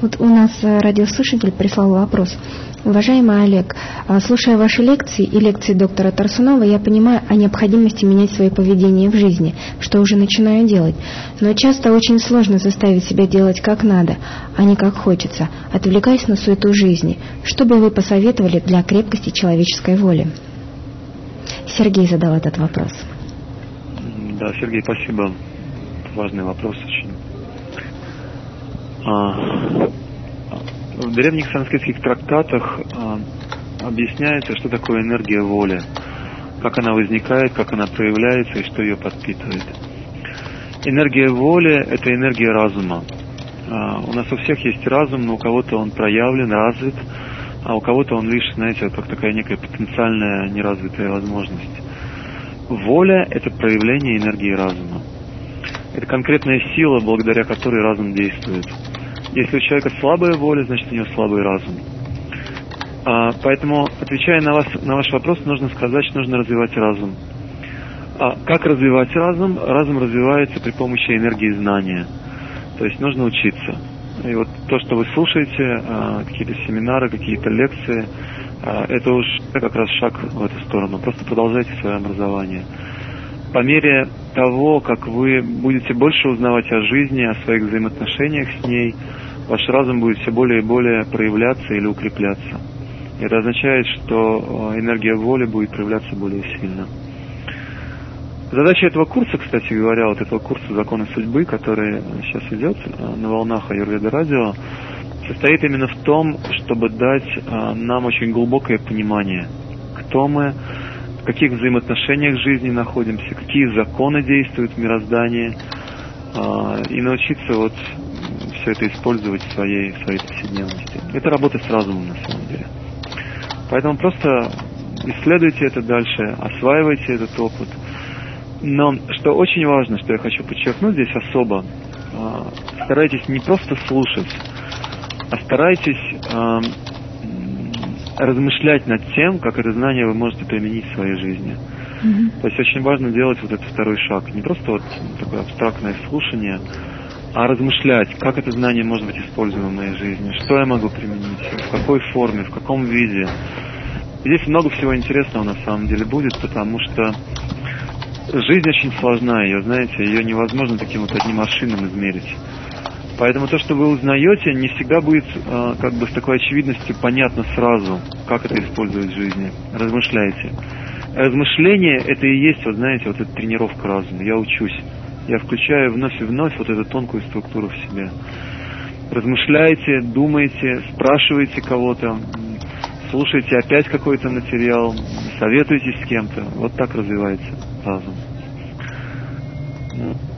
Вот у нас э, радиослушатель прислал вопрос. Уважаемый Олег, а, слушая ваши лекции и лекции доктора Тарсунова, я понимаю о необходимости менять свое поведение в жизни, что уже начинаю делать. Но часто очень сложно заставить себя делать как надо, а не как хочется, отвлекаясь на суету жизни. Что бы вы посоветовали для крепкости человеческой воли? Сергей задал этот вопрос. Да, Сергей, спасибо. Важный вопрос очень. А, в древних санскритских трактатах а, объясняется, что такое энергия воли, как она возникает, как она проявляется и что ее подпитывает. Энергия воли – это энергия разума. А, у нас у всех есть разум, но у кого-то он проявлен, развит, а у кого-то он лишь, знаете, как такая некая потенциальная неразвитая возможность. Воля – это проявление энергии разума. Это конкретная сила, благодаря которой разум действует. Если у человека слабая воля, значит у него слабый разум. А, поэтому, отвечая на, вас, на ваш вопрос, нужно сказать, что нужно развивать разум. А как развивать разум? Разум развивается при помощи энергии знания. То есть нужно учиться. И вот то, что вы слушаете, а, какие-то семинары, какие-то лекции, а, это уж как раз шаг в эту сторону. Просто продолжайте свое образование. По мере того, как вы будете больше узнавать о жизни, о своих взаимоотношениях с ней, ваш разум будет все более и более проявляться или укрепляться. Это означает, что э, энергия воли будет проявляться более сильно. Задача этого курса, кстати говоря, вот этого курса «Законы судьбы», который сейчас идет э, на волнах Аюрведа радио, состоит именно в том, чтобы дать э, нам очень глубокое понимание, кто мы, в каких взаимоотношениях жизни находимся, какие законы действуют в мироздании, и научиться вот все это использовать в своей, в своей повседневности. Это работа с разумом на самом деле. Поэтому просто исследуйте это дальше, осваивайте этот опыт. Но что очень важно, что я хочу подчеркнуть здесь особо, а, старайтесь не просто слушать, а старайтесь а, размышлять над тем, как это знание вы можете применить в своей жизни. Mm-hmm. То есть очень важно делать вот этот второй шаг. Не просто вот такое абстрактное слушание, а размышлять, как это знание может быть использовано в моей жизни, что я могу применить, в какой форме, в каком виде. Здесь много всего интересного на самом деле будет, потому что жизнь очень сложна, ее, знаете, ее невозможно таким вот одним машинам измерить. Поэтому то, что вы узнаете, не всегда будет э, как бы с такой очевидностью понятно сразу, как это использовать в жизни. Размышляйте. Размышление это и есть, вот знаете, вот эта тренировка разума. Я учусь я включаю вновь и вновь вот эту тонкую структуру в себе. Размышляйте, думайте, спрашивайте кого-то, слушайте опять какой-то материал, советуйтесь с кем-то. Вот так развивается разум.